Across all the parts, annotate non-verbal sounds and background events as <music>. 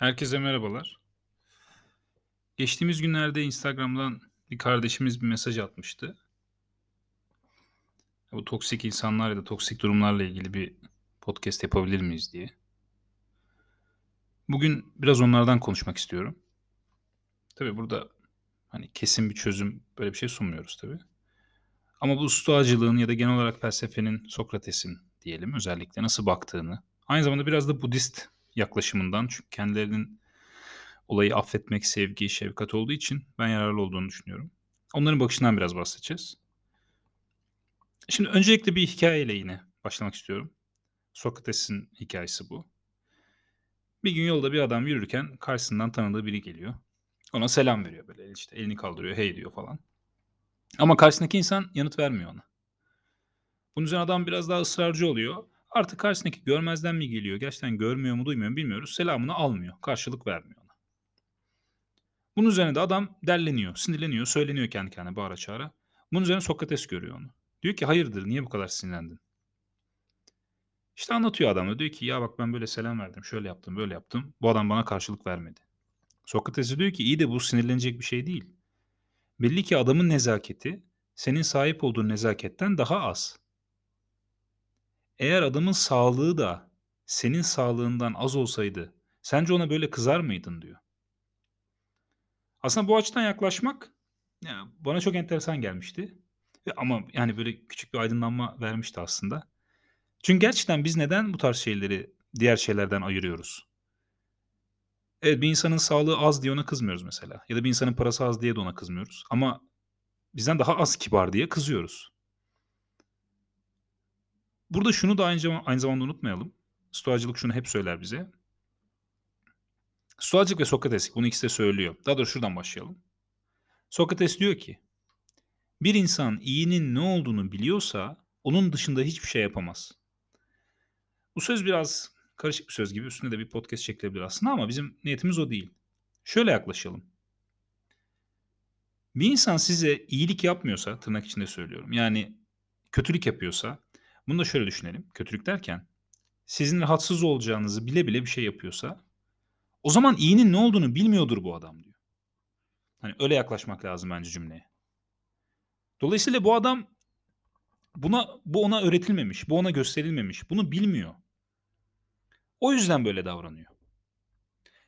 Herkese merhabalar. Geçtiğimiz günlerde Instagram'dan bir kardeşimiz bir mesaj atmıştı. Bu toksik insanlar ya da toksik durumlarla ilgili bir podcast yapabilir miyiz diye. Bugün biraz onlardan konuşmak istiyorum. Tabii burada hani kesin bir çözüm böyle bir şey sunmuyoruz tabii. Ama bu stoacılığın ya da genel olarak felsefenin Sokrates'in diyelim özellikle nasıl baktığını, aynı zamanda biraz da Budist yaklaşımından çünkü kendilerinin olayı affetmek, sevgi, şefkat olduğu için ben yararlı olduğunu düşünüyorum. Onların bakışından biraz bahsedeceğiz. Şimdi öncelikle bir hikayeyle yine başlamak istiyorum. Sokrates'in hikayesi bu. Bir gün yolda bir adam yürürken karşısından tanıdığı biri geliyor. Ona selam veriyor böyle işte elini kaldırıyor hey diyor falan. Ama karşısındaki insan yanıt vermiyor ona. Bunun üzerine adam biraz daha ısrarcı oluyor. Artık karşısındaki görmezden mi geliyor, gerçekten görmüyor mu duymuyor mu bilmiyoruz. Selamını almıyor, karşılık vermiyor ona. Bunun üzerine de adam derleniyor, sinirleniyor, söyleniyor kendi kendine bağıra çağıra. Bunun üzerine Sokrates görüyor onu. Diyor ki hayırdır niye bu kadar sinirlendin? İşte anlatıyor adam da diyor ki ya bak ben böyle selam verdim, şöyle yaptım, böyle yaptım. Bu adam bana karşılık vermedi. Sokrates diyor ki iyi de bu sinirlenecek bir şey değil. Belli ki adamın nezaketi senin sahip olduğun nezaketten daha az. Eğer adamın sağlığı da senin sağlığından az olsaydı sence ona böyle kızar mıydın diyor. Aslında bu açıdan yaklaşmak ya, bana çok enteresan gelmişti. Ama yani böyle küçük bir aydınlanma vermişti aslında. Çünkü gerçekten biz neden bu tarz şeyleri diğer şeylerden ayırıyoruz? Evet bir insanın sağlığı az diye ona kızmıyoruz mesela. Ya da bir insanın parası az diye de ona kızmıyoruz. Ama bizden daha az kibar diye kızıyoruz. Burada şunu da aynı, aynı zamanda unutmayalım. Stoacılık şunu hep söyler bize. Stoacılık ve Sokrates bunu ikisi de söylüyor. Daha doğrusu şuradan başlayalım. Sokrates diyor ki bir insan iyinin ne olduğunu biliyorsa onun dışında hiçbir şey yapamaz. Bu söz biraz karışık bir söz gibi üstünde de bir podcast çekilebilir aslında ama bizim niyetimiz o değil. Şöyle yaklaşalım. Bir insan size iyilik yapmıyorsa, tırnak içinde söylüyorum, yani kötülük yapıyorsa, bunu da şöyle düşünelim. Kötülük derken, sizin rahatsız olacağınızı bile bile bir şey yapıyorsa, o zaman iyinin ne olduğunu bilmiyordur bu adam diyor. Hani öyle yaklaşmak lazım bence cümleye. Dolayısıyla bu adam buna bu ona öğretilmemiş, bu ona gösterilmemiş, bunu bilmiyor. O yüzden böyle davranıyor.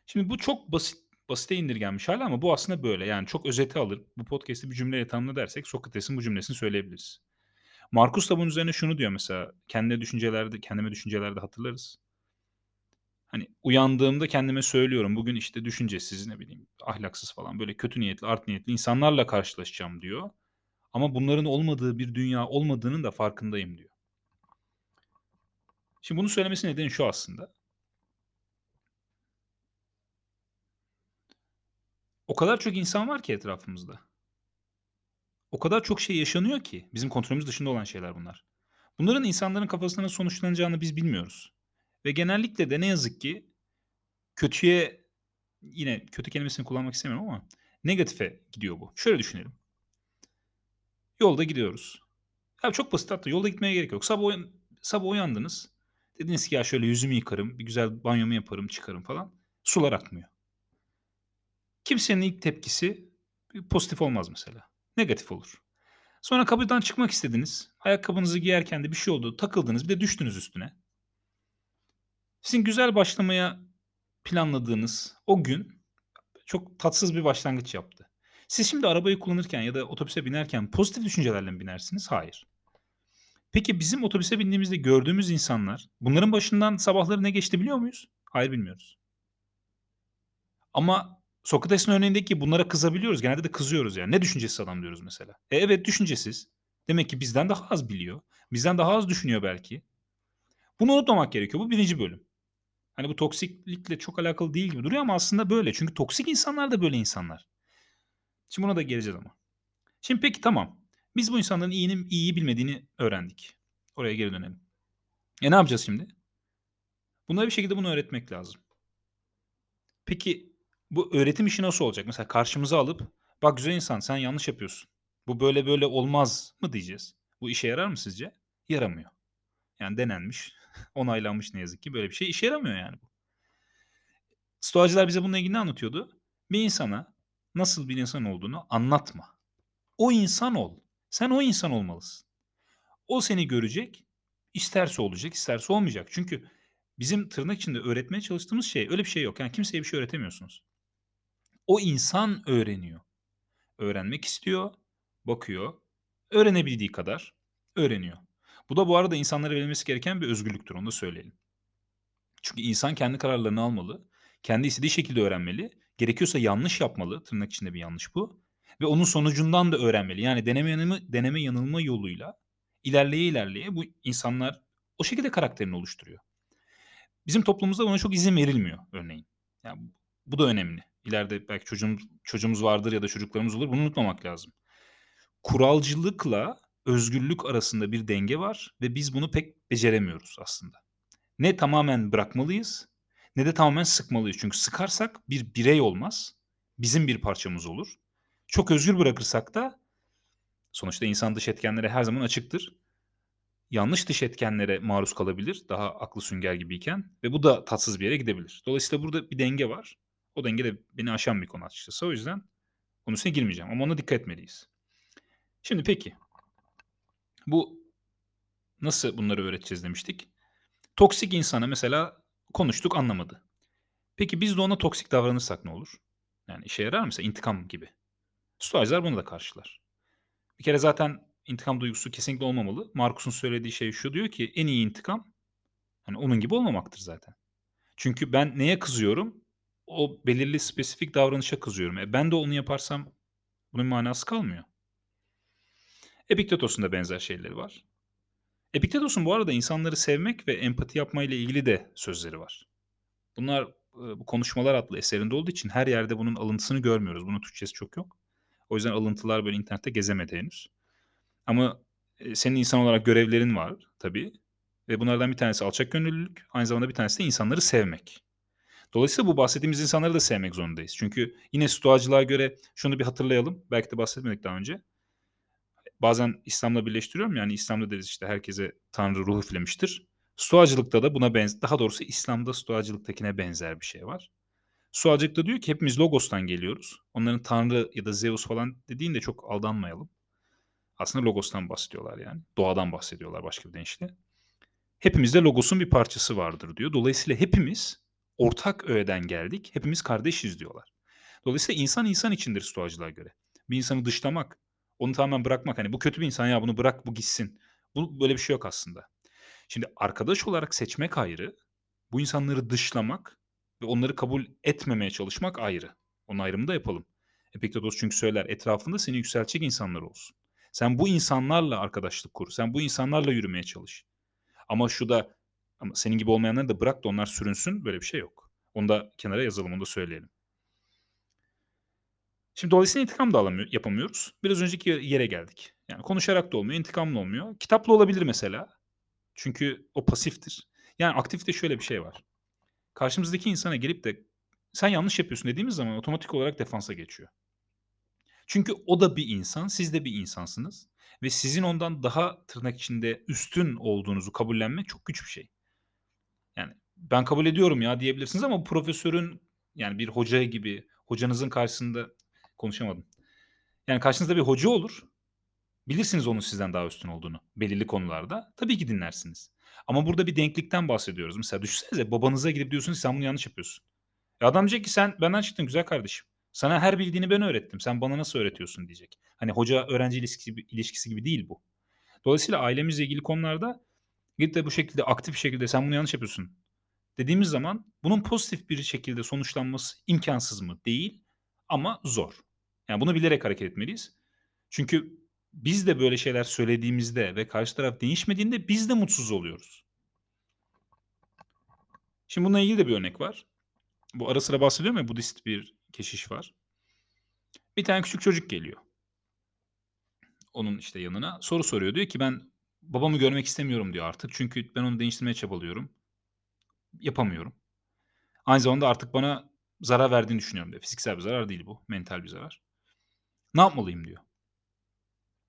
Şimdi bu çok basit basite indirgenmiş hali ama bu aslında böyle. Yani çok özeti alır. Bu podcast'i bir cümleyle tanımla dersek Sokrates'in bu cümlesini söyleyebiliriz. Markus da bunun üzerine şunu diyor mesela. Kendine düşüncelerde, kendime düşüncelerde hatırlarız. Hani uyandığımda kendime söylüyorum. Bugün işte düşüncesiz ne bileyim ahlaksız falan böyle kötü niyetli, art niyetli insanlarla karşılaşacağım diyor. Ama bunların olmadığı bir dünya olmadığının da farkındayım diyor. Şimdi bunu söylemesi nedeni şu aslında. O kadar çok insan var ki etrafımızda. O kadar çok şey yaşanıyor ki bizim kontrolümüz dışında olan şeyler bunlar. Bunların insanların kafasına sonuçlanacağını biz bilmiyoruz. Ve genellikle de ne yazık ki kötüye yine kötü kelimesini kullanmak istemiyorum ama negatife gidiyor bu. Şöyle düşünelim. Yolda gidiyoruz. Ya çok basit hatta yolda gitmeye gerek yok. Sabah, uyan, sabah uyandınız. Dediniz ki ya şöyle yüzümü yıkarım, bir güzel banyomu yaparım, çıkarım falan. Sular akmıyor. Kimsenin ilk tepkisi pozitif olmaz mesela. Negatif olur. Sonra kapıdan çıkmak istediniz. Ayakkabınızı giyerken de bir şey oldu. Takıldınız bir de düştünüz üstüne. Sizin güzel başlamaya planladığınız o gün çok tatsız bir başlangıç yaptı. Siz şimdi arabayı kullanırken ya da otobüse binerken pozitif düşüncelerle mi binersiniz? Hayır. Peki bizim otobüse bindiğimizde gördüğümüz insanlar bunların başından sabahları ne geçti biliyor muyuz? Hayır bilmiyoruz. Ama Sokrates'in örneğindeki bunlara kızabiliyoruz. Genelde de kızıyoruz yani. Ne düşüncesiz adam diyoruz mesela. E evet düşüncesiz. Demek ki bizden daha az biliyor. Bizden daha az düşünüyor belki. Bunu unutmamak gerekiyor. Bu birinci bölüm. Hani bu toksiklikle çok alakalı değil gibi duruyor ama aslında böyle. Çünkü toksik insanlar da böyle insanlar. Şimdi buna da geleceğiz ama. Şimdi peki tamam. Biz bu insanların iyinin iyiyi bilmediğini öğrendik. Oraya geri dönelim. E ne yapacağız şimdi? Bunlara bir şekilde bunu öğretmek lazım. Peki bu öğretim işi nasıl olacak? Mesela karşımıza alıp bak güzel insan sen yanlış yapıyorsun. Bu böyle böyle olmaz mı diyeceğiz? Bu işe yarar mı sizce? Yaramıyor. Yani denenmiş, <laughs> onaylanmış ne yazık ki böyle bir şey işe yaramıyor yani bu. Stoacılar bize bununla ilgili ne anlatıyordu? Bir insana nasıl bir insan olduğunu anlatma. O insan ol. Sen o insan olmalısın. O seni görecek, isterse olacak, isterse olmayacak. Çünkü bizim tırnak içinde öğretmeye çalıştığımız şey öyle bir şey yok. Yani kimseye bir şey öğretemiyorsunuz. O insan öğreniyor. Öğrenmek istiyor, bakıyor, öğrenebildiği kadar öğreniyor. Bu da bu arada insanlara verilmesi gereken bir özgürlüktür, onu da söyleyelim. Çünkü insan kendi kararlarını almalı, kendi istediği şekilde öğrenmeli, gerekiyorsa yanlış yapmalı, tırnak içinde bir yanlış bu ve onun sonucundan da öğrenmeli. Yani deneme yanılma, deneme yanılma yoluyla ilerleye ilerleye bu insanlar o şekilde karakterini oluşturuyor. Bizim toplumumuzda buna çok izin verilmiyor örneğin. Yani bu da önemli. İleride belki çocuğumuz, çocuğumuz vardır ya da çocuklarımız olur. Bunu unutmamak lazım. Kuralcılıkla özgürlük arasında bir denge var ve biz bunu pek beceremiyoruz aslında. Ne tamamen bırakmalıyız ne de tamamen sıkmalıyız. Çünkü sıkarsak bir birey olmaz. Bizim bir parçamız olur. Çok özgür bırakırsak da sonuçta insan dış etkenlere her zaman açıktır. Yanlış dış etkenlere maruz kalabilir daha aklı sünger gibiyken ve bu da tatsız bir yere gidebilir. Dolayısıyla burada bir denge var. O denge de beni aşan bir konu açıkçası. O yüzden onun üstüne girmeyeceğim ama ona dikkat etmeliyiz. Şimdi peki bu nasıl bunları öğreteceğiz demiştik. Toksik insana mesela konuştuk anlamadı. Peki biz de ona toksik davranırsak ne olur? Yani işe yarar mı mesela intikam gibi? Stoacılar bunu da karşılar. Bir kere zaten intikam duygusu kesinlikle olmamalı. Markus'un söylediği şey şu diyor ki en iyi intikam hani onun gibi olmamaktır zaten. Çünkü ben neye kızıyorum? O belirli spesifik davranışa kızıyorum. E ben de onu yaparsam bunun manası kalmıyor. Epiktetos'un da benzer şeyleri var. Epiktetos'un bu arada insanları sevmek ve empati yapmayla ilgili de sözleri var. Bunlar bu konuşmalar adlı eserinde olduğu için her yerde bunun alıntısını görmüyoruz. Bunun Türkçesi çok yok. O yüzden alıntılar böyle internette gezemedi henüz. Ama senin insan olarak görevlerin var tabii. Ve bunlardan bir tanesi alçak gönüllülük, aynı zamanda bir tanesi de insanları sevmek. Dolayısıyla bu bahsettiğimiz insanları da sevmek zorundayız. Çünkü yine stoacılığa göre şunu bir hatırlayalım. Belki de bahsetmedik daha önce. Bazen İslam'la birleştiriyorum. Yani İslam'da deriz işte herkese Tanrı ruh üflemiştir. Stoacılıkta da buna benzer, daha doğrusu İslam'da stoacılıktakine benzer bir şey var. Stoacılıkta diyor ki hepimiz Logos'tan geliyoruz. Onların Tanrı ya da Zeus falan dediğinde çok aldanmayalım. Aslında Logos'tan bahsediyorlar yani. Doğadan bahsediyorlar başka bir deyişle. Hepimizde Logos'un bir parçası vardır diyor. Dolayısıyla hepimiz ortak öğeden geldik. Hepimiz kardeşiz diyorlar. Dolayısıyla insan insan içindir stoacılığa göre. Bir insanı dışlamak, onu tamamen bırakmak. Hani bu kötü bir insan ya bunu bırak bu gitsin. Bu böyle bir şey yok aslında. Şimdi arkadaş olarak seçmek ayrı. Bu insanları dışlamak ve onları kabul etmemeye çalışmak ayrı. Onun ayrımını da yapalım. Epiktetos çünkü söyler etrafında seni yükseltecek insanlar olsun. Sen bu insanlarla arkadaşlık kur. Sen bu insanlarla yürümeye çalış. Ama şu da ama senin gibi olmayanları da bırak da onlar sürünsün. Böyle bir şey yok. Onu da kenara yazalım, onu da söyleyelim. Şimdi dolayısıyla intikam da alamıyor, yapamıyoruz. Biraz önceki yere geldik. Yani konuşarak da olmuyor, intikamla olmuyor. Kitapla olabilir mesela. Çünkü o pasiftir. Yani aktifte şöyle bir şey var. Karşımızdaki insana gelip de sen yanlış yapıyorsun dediğimiz zaman otomatik olarak defansa geçiyor. Çünkü o da bir insan, siz de bir insansınız ve sizin ondan daha tırnak içinde üstün olduğunuzu kabullenmek çok güç bir şey. Ben kabul ediyorum ya diyebilirsiniz ama profesörün yani bir hoca gibi hocanızın karşısında konuşamadım. Yani karşınızda bir hoca olur. Bilirsiniz onun sizden daha üstün olduğunu belirli konularda. Tabii ki dinlersiniz. Ama burada bir denklikten bahsediyoruz. Mesela düşünsenize babanıza gidip diyorsunuz sen bunu yanlış yapıyorsun. E adam diyecek ki sen benden çıktın güzel kardeşim. Sana her bildiğini ben öğrettim. Sen bana nasıl öğretiyorsun diyecek. Hani hoca öğrenci ilişkisi, ilişkisi gibi değil bu. Dolayısıyla ailemizle ilgili konularda gidip de bu şekilde aktif şekilde sen bunu yanlış yapıyorsun dediğimiz zaman bunun pozitif bir şekilde sonuçlanması imkansız mı? Değil ama zor. Yani bunu bilerek hareket etmeliyiz. Çünkü biz de böyle şeyler söylediğimizde ve karşı taraf değişmediğinde biz de mutsuz oluyoruz. Şimdi bununla ilgili de bir örnek var. Bu ara sıra bahsediyorum ya Budist bir keşiş var. Bir tane küçük çocuk geliyor. Onun işte yanına soru soruyor. Diyor ki ben babamı görmek istemiyorum diyor artık. Çünkü ben onu değiştirmeye çabalıyorum. Yapamıyorum. Aynı zamanda artık bana zarar verdiğini düşünüyorum diyor. Fiziksel bir zarar değil bu. Mental bir zarar. Ne yapmalıyım diyor.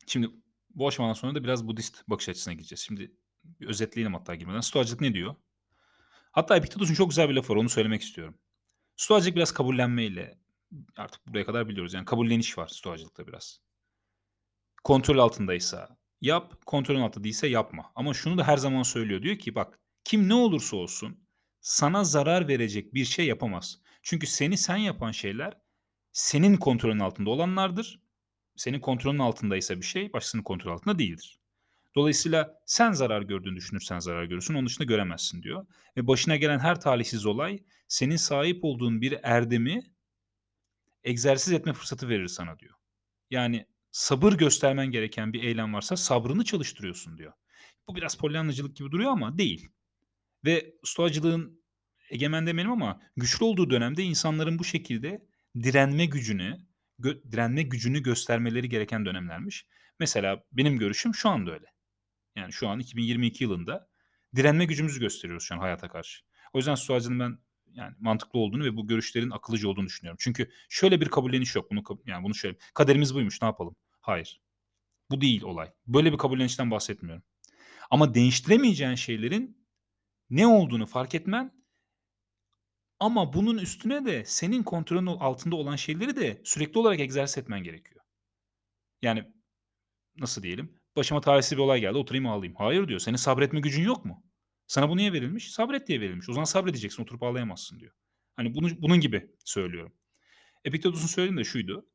Şimdi bu aşamadan sonra da biraz Budist bakış açısına gideceğiz. Şimdi bir özetleyelim hatta girmeden. Stoacılık ne diyor? Hatta Epiktetos'un çok güzel bir lafı var. Onu söylemek istiyorum. Stoacılık biraz kabullenmeyle artık buraya kadar biliyoruz. Yani kabulleniş var stoacılıkta biraz. Kontrol altındaysa yap, kontrolün altında değilse yapma. Ama şunu da her zaman söylüyor. Diyor ki bak kim ne olursa olsun sana zarar verecek bir şey yapamaz. Çünkü seni sen yapan şeyler senin kontrolün altında olanlardır. Senin kontrolün altındaysa bir şey başkasının kontrol altında değildir. Dolayısıyla sen zarar gördüğünü düşünürsen zarar görürsün, onun dışında göremezsin diyor. Ve başına gelen her talihsiz olay senin sahip olduğun bir erdemi egzersiz etme fırsatı verir sana diyor. Yani sabır göstermen gereken bir eylem varsa sabrını çalıştırıyorsun diyor. Bu biraz polyanlıcılık gibi duruyor ama değil. Ve stoacılığın egemen demeyelim ama güçlü olduğu dönemde insanların bu şekilde direnme gücünü, gö- direnme gücünü göstermeleri gereken dönemlermiş. Mesela benim görüşüm şu anda öyle. Yani şu an 2022 yılında direnme gücümüzü gösteriyoruz şu an hayata karşı. O yüzden stoacılığın ben yani mantıklı olduğunu ve bu görüşlerin akıllıca olduğunu düşünüyorum. Çünkü şöyle bir kabulleniş yok. Bunu yani bunu şöyle kaderimiz buymuş ne yapalım? Hayır. Bu değil olay. Böyle bir kabullenişten bahsetmiyorum. Ama değiştiremeyeceğin şeylerin ne olduğunu fark etmen ama bunun üstüne de senin kontrolün altında olan şeyleri de sürekli olarak egzersiz etmen gerekiyor. Yani nasıl diyelim? Başıma talihsiz bir olay geldi oturayım ağlayayım. Hayır diyor. Senin sabretme gücün yok mu? Sana bu niye verilmiş? Sabret diye verilmiş. O zaman sabredeceksin oturup ağlayamazsın diyor. Hani bunu, bunun gibi söylüyorum. Epiktetus'un söylediği de şuydu.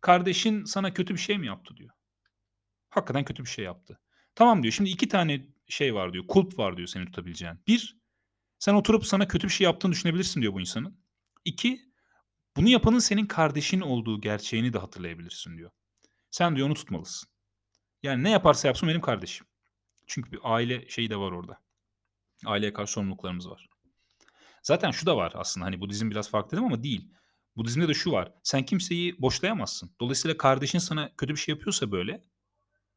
Kardeşin sana kötü bir şey mi yaptı diyor. Hakikaten kötü bir şey yaptı. Tamam diyor. Şimdi iki tane şey var diyor. Kulp var diyor seni tutabileceğin. Bir, sen oturup sana kötü bir şey yaptığını düşünebilirsin diyor bu insanın. İki, bunu yapanın senin kardeşin olduğu gerçeğini de hatırlayabilirsin diyor. Sen diyor onu tutmalısın. Yani ne yaparsa yapsın benim kardeşim. Çünkü bir aile şeyi de var orada. Aileye karşı sorumluluklarımız var. Zaten şu da var aslında hani Budizm biraz farklı dedim ama değil. Budizmde de şu var. Sen kimseyi boşlayamazsın. Dolayısıyla kardeşin sana kötü bir şey yapıyorsa böyle.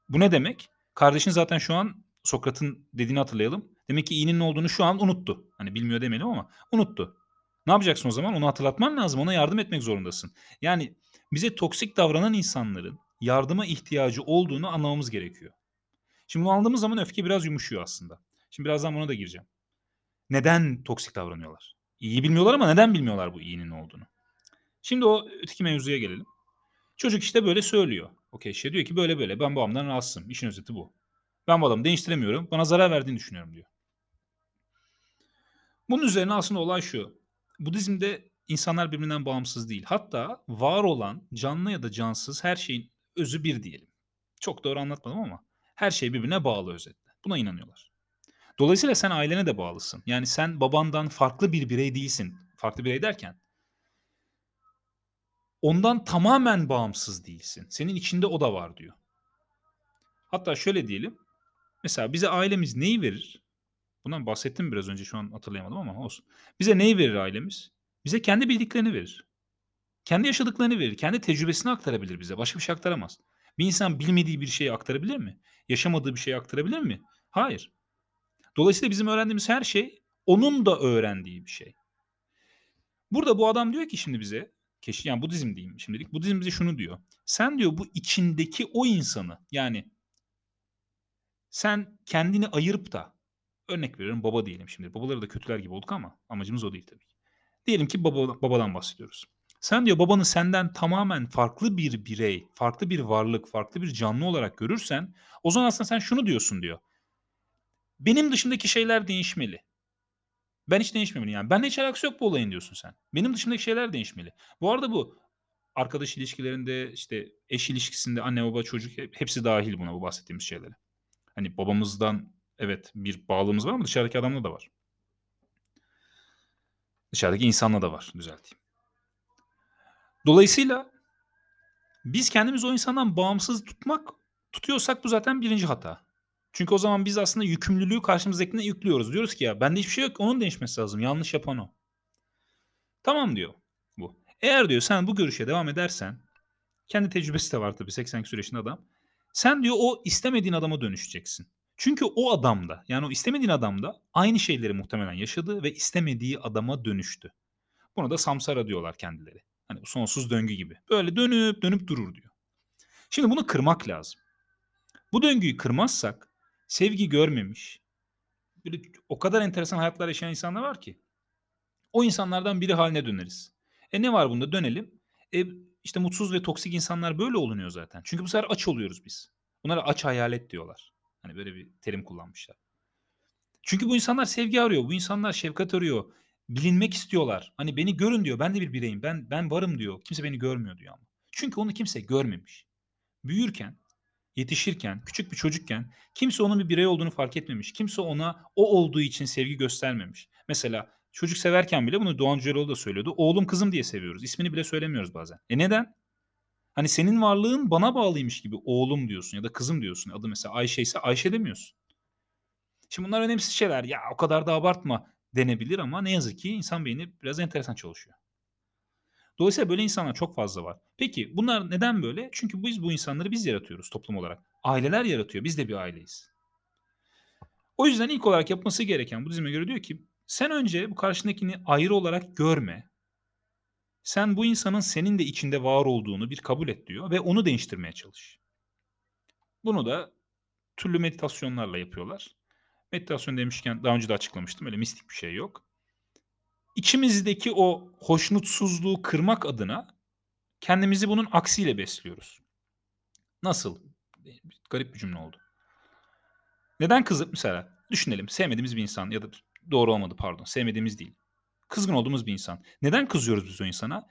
Bu ne demek? Kardeşin zaten şu an Sokrat'ın dediğini hatırlayalım. Demek ki iyinin ne olduğunu şu an unuttu. Hani bilmiyor demeyelim ama unuttu. Ne yapacaksın o zaman? Onu hatırlatman lazım. Ona yardım etmek zorundasın. Yani bize toksik davranan insanların yardıma ihtiyacı olduğunu anlamamız gerekiyor. Şimdi bunu anladığımız zaman öfke biraz yumuşuyor aslında. Şimdi birazdan buna da gireceğim. Neden toksik davranıyorlar? İyi bilmiyorlar ama neden bilmiyorlar bu iyinin olduğunu? Şimdi o öteki mevzuya gelelim. Çocuk işte böyle söylüyor. Okey şey diyor ki böyle böyle ben babamdan rahatsızım. İşin özeti bu. Ben bu adamı değiştiremiyorum. Bana zarar verdiğini düşünüyorum diyor. Bunun üzerine aslında olay şu. Budizm'de insanlar birbirinden bağımsız değil. Hatta var olan canlı ya da cansız her şeyin özü bir diyelim. Çok doğru anlatmadım ama her şey birbirine bağlı özetle. Buna inanıyorlar. Dolayısıyla sen ailene de bağlısın. Yani sen babandan farklı bir birey değilsin. Farklı birey derken ondan tamamen bağımsız değilsin. Senin içinde o da var diyor. Hatta şöyle diyelim. Mesela bize ailemiz neyi verir? Bundan bahsettim biraz önce şu an hatırlayamadım ama olsun. Bize neyi verir ailemiz? Bize kendi bildiklerini verir. Kendi yaşadıklarını verir. Kendi tecrübesini aktarabilir bize. Başka bir şey aktaramaz. Bir insan bilmediği bir şeyi aktarabilir mi? Yaşamadığı bir şeyi aktarabilir mi? Hayır. Dolayısıyla bizim öğrendiğimiz her şey onun da öğrendiği bir şey. Burada bu adam diyor ki şimdi bize, keşi yani Budizm diyeyim şimdilik. Budizm bize şunu diyor. Sen diyor bu içindeki o insanı yani sen kendini ayırıp da örnek veriyorum baba diyelim şimdi. Babaları da kötüler gibi olduk ama amacımız o değil tabii. Diyelim ki baba, babadan bahsediyoruz. Sen diyor babanı senden tamamen farklı bir birey, farklı bir varlık, farklı bir canlı olarak görürsen o zaman aslında sen şunu diyorsun diyor. Benim dışındaki şeyler değişmeli. Ben hiç değişmemeli yani. Ben hiç alakası yok bu olayın diyorsun sen. Benim dışındaki şeyler değişmeli. Bu arada bu arkadaş ilişkilerinde işte eş ilişkisinde anne baba çocuk hepsi dahil buna bu bahsettiğimiz şeylere. Hani babamızdan evet bir bağlılığımız var ama dışarıdaki adamla da var. Dışarıdaki insanla da var düzelteyim. Dolayısıyla biz kendimizi o insandan bağımsız tutmak tutuyorsak bu zaten birinci hata. Çünkü o zaman biz aslında yükümlülüğü karşımızdakine yüklüyoruz. Diyoruz ki ya bende hiçbir şey yok onun değişmesi lazım. Yanlış yapan o. Tamam diyor bu. Eğer diyor sen bu görüşe devam edersen kendi tecrübesi de var tabii 80 süreçinde adam. Sen diyor o istemediğin adama dönüşeceksin. Çünkü o adamda yani o istemediğin adamda aynı şeyleri muhtemelen yaşadı ve istemediği adama dönüştü. Buna da samsara diyorlar kendileri. Hani sonsuz döngü gibi. Böyle dönüp dönüp durur diyor. Şimdi bunu kırmak lazım. Bu döngüyü kırmazsak sevgi görmemiş, böyle o kadar enteresan hayatlar yaşayan insanlar var ki. O insanlardan biri haline döneriz. E ne var bunda? Dönelim. E işte mutsuz ve toksik insanlar böyle olunuyor zaten. Çünkü bu sefer aç oluyoruz biz. Bunlara aç hayalet diyorlar. Hani böyle bir terim kullanmışlar. Çünkü bu insanlar sevgi arıyor. Bu insanlar şefkat arıyor. Bilinmek istiyorlar. Hani beni görün diyor. Ben de bir bireyim. Ben ben varım diyor. Kimse beni görmüyor diyor ama. Çünkü onu kimse görmemiş. Büyürken, yetişirken, küçük bir çocukken kimse onun bir birey olduğunu fark etmemiş. Kimse ona o olduğu için sevgi göstermemiş. Mesela çocuk severken bile bunu Doğan Cüceloğlu da söylüyordu. Oğlum kızım diye seviyoruz. İsmini bile söylemiyoruz bazen. E neden? Hani senin varlığın bana bağlıymış gibi oğlum diyorsun ya da kızım diyorsun. Adı mesela Ayşe ise Ayşe demiyorsun. Şimdi bunlar önemsiz şeyler. Ya o kadar da abartma denebilir ama ne yazık ki insan beyni biraz enteresan çalışıyor. Dolayısıyla böyle insanlar çok fazla var. Peki bunlar neden böyle? Çünkü biz bu insanları biz yaratıyoruz toplum olarak. Aileler yaratıyor. Biz de bir aileyiz. O yüzden ilk olarak yapması gereken bu dizime göre diyor ki sen önce bu karşındakini ayrı olarak görme. Sen bu insanın senin de içinde var olduğunu bir kabul et diyor ve onu değiştirmeye çalış. Bunu da türlü meditasyonlarla yapıyorlar. Meditasyon demişken daha önce de açıklamıştım. Öyle mistik bir şey yok. İçimizdeki o hoşnutsuzluğu kırmak adına kendimizi bunun aksiyle besliyoruz. Nasıl? Garip bir cümle oldu. Neden kızıp mesela düşünelim sevmediğimiz bir insan ya da doğru olmadı pardon sevmediğimiz değil. Kızgın olduğumuz bir insan. Neden kızıyoruz biz o insana?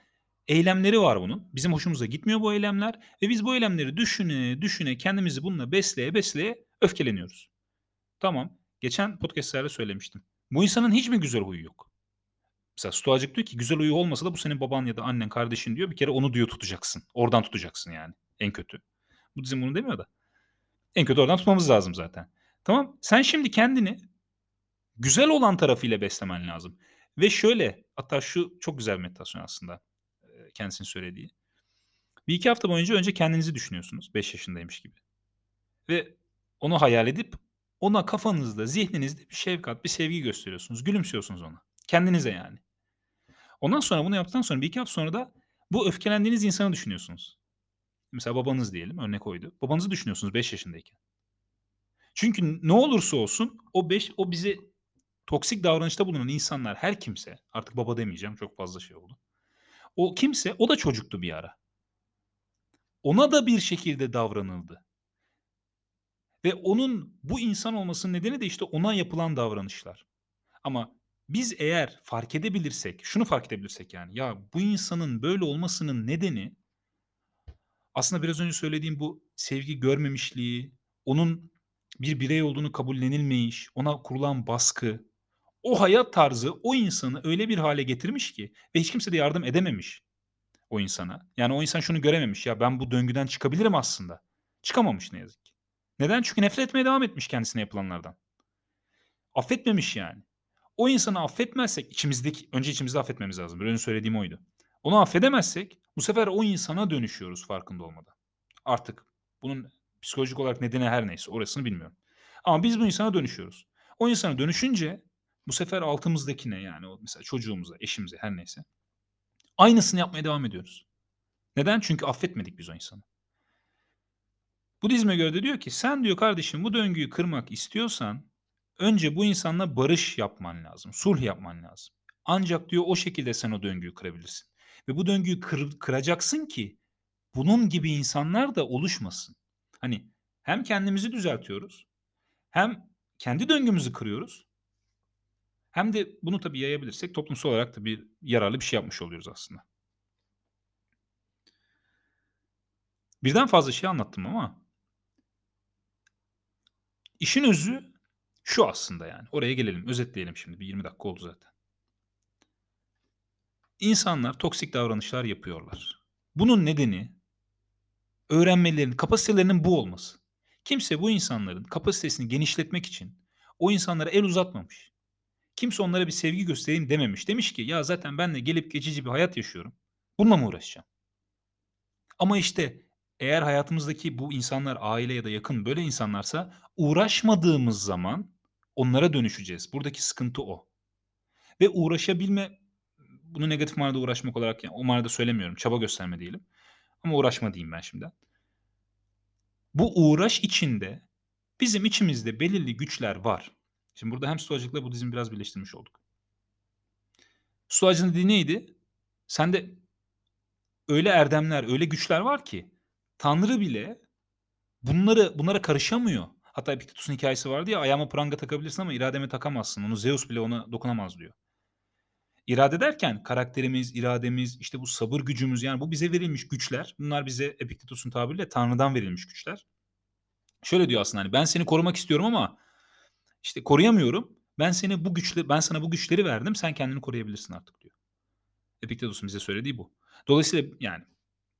Eylemleri var bunun. Bizim hoşumuza gitmiyor bu eylemler ve biz bu eylemleri düşüne düşüne kendimizi bununla besleye besleye öfkeleniyoruz. Tamam. Geçen podcastlerde söylemiştim. Bu insanın hiç mi güzel huyu yok? Mesela Stoacık diyor ki güzel huyu olmasa da bu senin baban ya da annen kardeşin diyor. Bir kere onu diyor tutacaksın. Oradan tutacaksın yani. En kötü. Bu dizim bunu demiyor da. En kötü oradan tutmamız lazım zaten. Tamam. Sen şimdi kendini güzel olan tarafıyla beslemen lazım. Ve şöyle hatta şu çok güzel bir meditasyon aslında kendisinin söylediği. Bir iki hafta boyunca önce kendinizi düşünüyorsunuz. 5 yaşındaymış gibi. Ve onu hayal edip ona kafanızda, zihninizde bir şefkat, bir sevgi gösteriyorsunuz. Gülümsüyorsunuz ona. Kendinize yani. Ondan sonra bunu yaptıktan sonra bir iki hafta sonra da bu öfkelendiğiniz insanı düşünüyorsunuz. Mesela babanız diyelim örnek koydu. Babanızı düşünüyorsunuz 5 yaşındayken. Çünkü ne olursa olsun o 5 o bize toksik davranışta bulunan insanlar her kimse artık baba demeyeceğim çok fazla şey oldu. O kimse o da çocuktu bir ara. Ona da bir şekilde davranıldı. Ve onun bu insan olmasının nedeni de işte ona yapılan davranışlar. Ama biz eğer fark edebilirsek, şunu fark edebilirsek yani ya bu insanın böyle olmasının nedeni aslında biraz önce söylediğim bu sevgi görmemişliği, onun bir birey olduğunu kabullenilmeyiş, ona kurulan baskı, o hayat tarzı o insanı öyle bir hale getirmiş ki ve hiç kimse de yardım edememiş o insana. Yani o insan şunu görememiş ya ben bu döngüden çıkabilirim aslında. Çıkamamış ne yazık ki. Neden? Çünkü nefret etmeye devam etmiş kendisine yapılanlardan. Affetmemiş yani. O insanı affetmezsek içimizdeki önce içimizde affetmemiz lazım. Biraz önce söylediğim oydu. Onu affedemezsek bu sefer o insana dönüşüyoruz farkında olmadan. Artık bunun psikolojik olarak nedeni her neyse orasını bilmiyorum. Ama biz bu insana dönüşüyoruz. O insana dönüşünce bu sefer altımızdakine yani mesela çocuğumuza, eşimize her neyse aynısını yapmaya devam ediyoruz. Neden? Çünkü affetmedik biz o insanı. Budizme göre de diyor ki sen diyor kardeşim bu döngüyü kırmak istiyorsan önce bu insanla barış yapman lazım. Sulh yapman lazım. Ancak diyor o şekilde sen o döngüyü kırabilirsin. Ve bu döngüyü kır, kıracaksın ki bunun gibi insanlar da oluşmasın. Hani hem kendimizi düzeltiyoruz hem kendi döngümüzü kırıyoruz hem de bunu tabii yayabilirsek toplumsal olarak da bir yararlı bir şey yapmış oluyoruz aslında. Birden fazla şey anlattım ama işin özü şu aslında yani. Oraya gelelim, özetleyelim şimdi. Bir 20 dakika oldu zaten. İnsanlar toksik davranışlar yapıyorlar. Bunun nedeni öğrenmelerinin, kapasitelerinin bu olması. Kimse bu insanların kapasitesini genişletmek için o insanlara el uzatmamış. Kimse onlara bir sevgi göstereyim dememiş. Demiş ki ya zaten ben de gelip geçici bir hayat yaşıyorum. Bununla mı uğraşacağım? Ama işte eğer hayatımızdaki bu insanlar aile ya da yakın böyle insanlarsa uğraşmadığımız zaman onlara dönüşeceğiz. Buradaki sıkıntı o. Ve uğraşabilme bunu negatif manada uğraşmak olarak yani o manada söylemiyorum. Çaba gösterme diyelim. Ama uğraşma diyeyim ben şimdi. Bu uğraş içinde bizim içimizde belirli güçler var. Şimdi burada hem stoacılıkla Budizmi biraz birleştirmiş olduk. Stoacılığın dediği neydi? Sende öyle erdemler, öyle güçler var ki Tanrı bile bunları bunlara karışamıyor. Hatta Epiktetus'un hikâyesi vardı ya, "Ayağıma pranga takabilirsin ama irademe takamazsın. Onu Zeus bile ona dokunamaz." diyor. İrade derken karakterimiz, irademiz, işte bu sabır gücümüz yani bu bize verilmiş güçler. Bunlar bize Epiktetus'un tabiriyle Tanrı'dan verilmiş güçler. Şöyle diyor aslında hani ben seni korumak istiyorum ama işte koruyamıyorum. Ben seni bu güçle ben sana bu güçleri verdim. Sen kendini koruyabilirsin artık diyor. Epiktetus'un bize söylediği bu. Dolayısıyla yani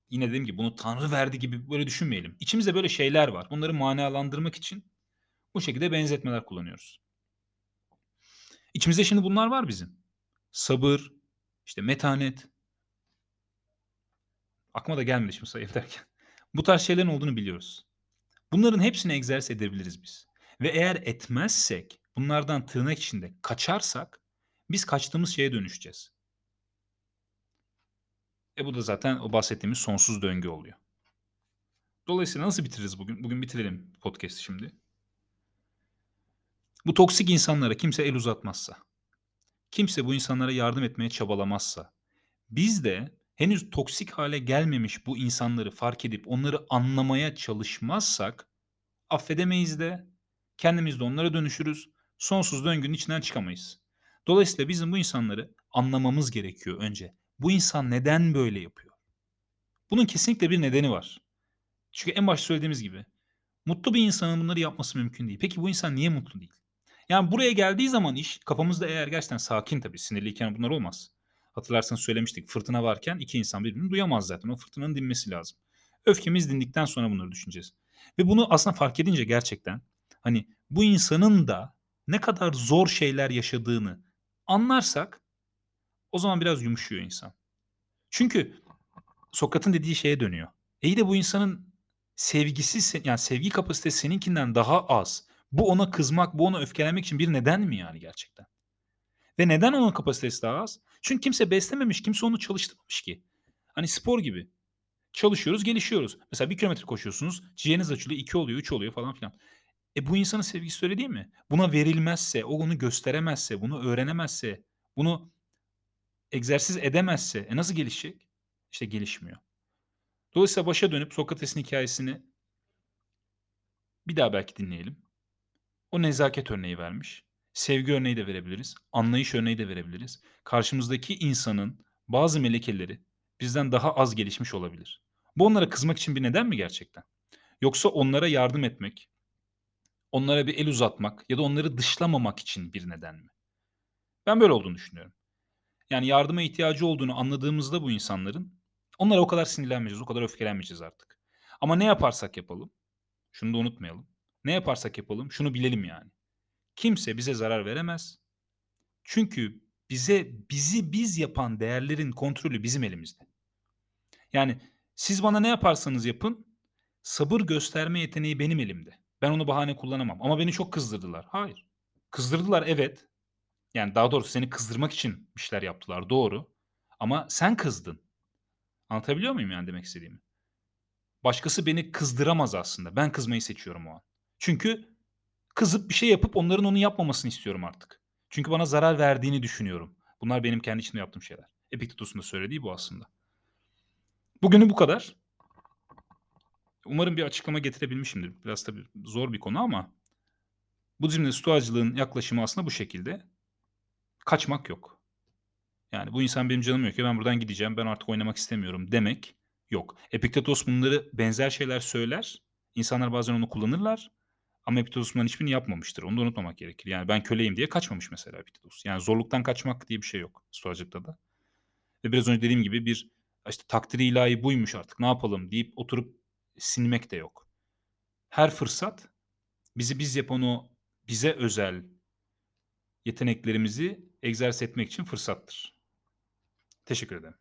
yine dediğim gibi bunu Tanrı verdi gibi böyle düşünmeyelim. İçimizde böyle şeyler var. Bunları manalandırmak için bu şekilde benzetmeler kullanıyoruz. İçimizde şimdi bunlar var bizim. Sabır, işte metanet. Aklıma da gelmedi şimdi sayı derken. Bu tarz şeylerin olduğunu biliyoruz. Bunların hepsini egzersiz edebiliriz biz. Ve eğer etmezsek, bunlardan tırnak içinde kaçarsak biz kaçtığımız şeye dönüşeceğiz. E bu da zaten o bahsettiğimiz sonsuz döngü oluyor. Dolayısıyla nasıl bitiririz bugün? Bugün bitirelim podcast'i şimdi. Bu toksik insanlara kimse el uzatmazsa, kimse bu insanlara yardım etmeye çabalamazsa, biz de henüz toksik hale gelmemiş bu insanları fark edip onları anlamaya çalışmazsak affedemeyiz de kendimiz de onlara dönüşürüz. Sonsuz döngünün içinden çıkamayız. Dolayısıyla bizim bu insanları anlamamız gerekiyor önce. Bu insan neden böyle yapıyor? Bunun kesinlikle bir nedeni var. Çünkü en başta söylediğimiz gibi mutlu bir insanın bunları yapması mümkün değil. Peki bu insan niye mutlu değil? Yani buraya geldiği zaman iş kafamızda eğer gerçekten sakin tabii sinirliyken bunlar olmaz. Hatırlarsanız söylemiştik fırtına varken iki insan birbirini duyamaz zaten. O fırtınanın dinmesi lazım. Öfkemiz dindikten sonra bunları düşüneceğiz. Ve bunu aslında fark edince gerçekten hani bu insanın da ne kadar zor şeyler yaşadığını anlarsak o zaman biraz yumuşuyor insan. Çünkü Sokrat'ın dediği şeye dönüyor. İyi de bu insanın sevgisi yani sevgi kapasitesi seninkinden daha az. Bu ona kızmak, bu ona öfkelenmek için bir neden mi yani gerçekten? Ve neden onun kapasitesi daha az? Çünkü kimse beslememiş, kimse onu çalıştırmamış ki. Hani spor gibi. Çalışıyoruz, gelişiyoruz. Mesela bir kilometre koşuyorsunuz, ciğeriniz açılıyor, iki oluyor, üç oluyor falan filan. E bu insanın sevgisi öyle değil mi? Buna verilmezse, o onu gösteremezse, bunu öğrenemezse, bunu egzersiz edemezse e nasıl gelişecek? İşte gelişmiyor. Dolayısıyla başa dönüp Sokrates'in hikayesini bir daha belki dinleyelim. O nezaket örneği vermiş. Sevgi örneği de verebiliriz. Anlayış örneği de verebiliriz. Karşımızdaki insanın bazı melekeleri bizden daha az gelişmiş olabilir. Bu onlara kızmak için bir neden mi gerçekten? Yoksa onlara yardım etmek, onlara bir el uzatmak ya da onları dışlamamak için bir neden mi? Ben böyle olduğunu düşünüyorum. Yani yardıma ihtiyacı olduğunu anladığımızda bu insanların onlara o kadar sinirlenmeyeceğiz, o kadar öfkelenmeyeceğiz artık. Ama ne yaparsak yapalım, şunu da unutmayalım. Ne yaparsak yapalım şunu bilelim yani. Kimse bize zarar veremez. Çünkü bize bizi biz yapan değerlerin kontrolü bizim elimizde. Yani siz bana ne yaparsanız yapın sabır gösterme yeteneği benim elimde. Ben onu bahane kullanamam ama beni çok kızdırdılar. Hayır. Kızdırdılar evet. Yani daha doğrusu seni kızdırmak için bir şeyler yaptılar doğru. Ama sen kızdın. Anlatabiliyor muyum yani demek istediğimi? Başkası beni kızdıramaz aslında. Ben kızmayı seçiyorum o an. Çünkü kızıp bir şey yapıp onların onu yapmamasını istiyorum artık. Çünkü bana zarar verdiğini düşünüyorum. Bunlar benim kendi içimde yaptığım şeyler. Epiktetus'un da söylediği bu aslında. Bugünü bu kadar. Umarım bir açıklama getirebilmişimdir. Biraz tabii zor bir konu ama Budizm'de stoacılığın yaklaşımı aslında bu şekilde. Kaçmak yok. Yani bu insan benim canım yok ki ben buradan gideceğim ben artık oynamak istemiyorum demek yok. Epiktetos bunları benzer şeyler söyler. İnsanlar bazen onu kullanırlar. Ama Epiktetos bunların hiçbirini yapmamıştır. Onu da unutmamak gerekir. Yani ben köleyim diye kaçmamış mesela Epiktetos. Yani zorluktan kaçmak diye bir şey yok stoacılıkta da. Ve biraz önce dediğim gibi bir işte takdiri ilahi buymuş artık ne yapalım deyip oturup sinmek de yok. Her fırsat bizi biz yapan o bize özel yeteneklerimizi egzersiz etmek için fırsattır. Teşekkür ederim.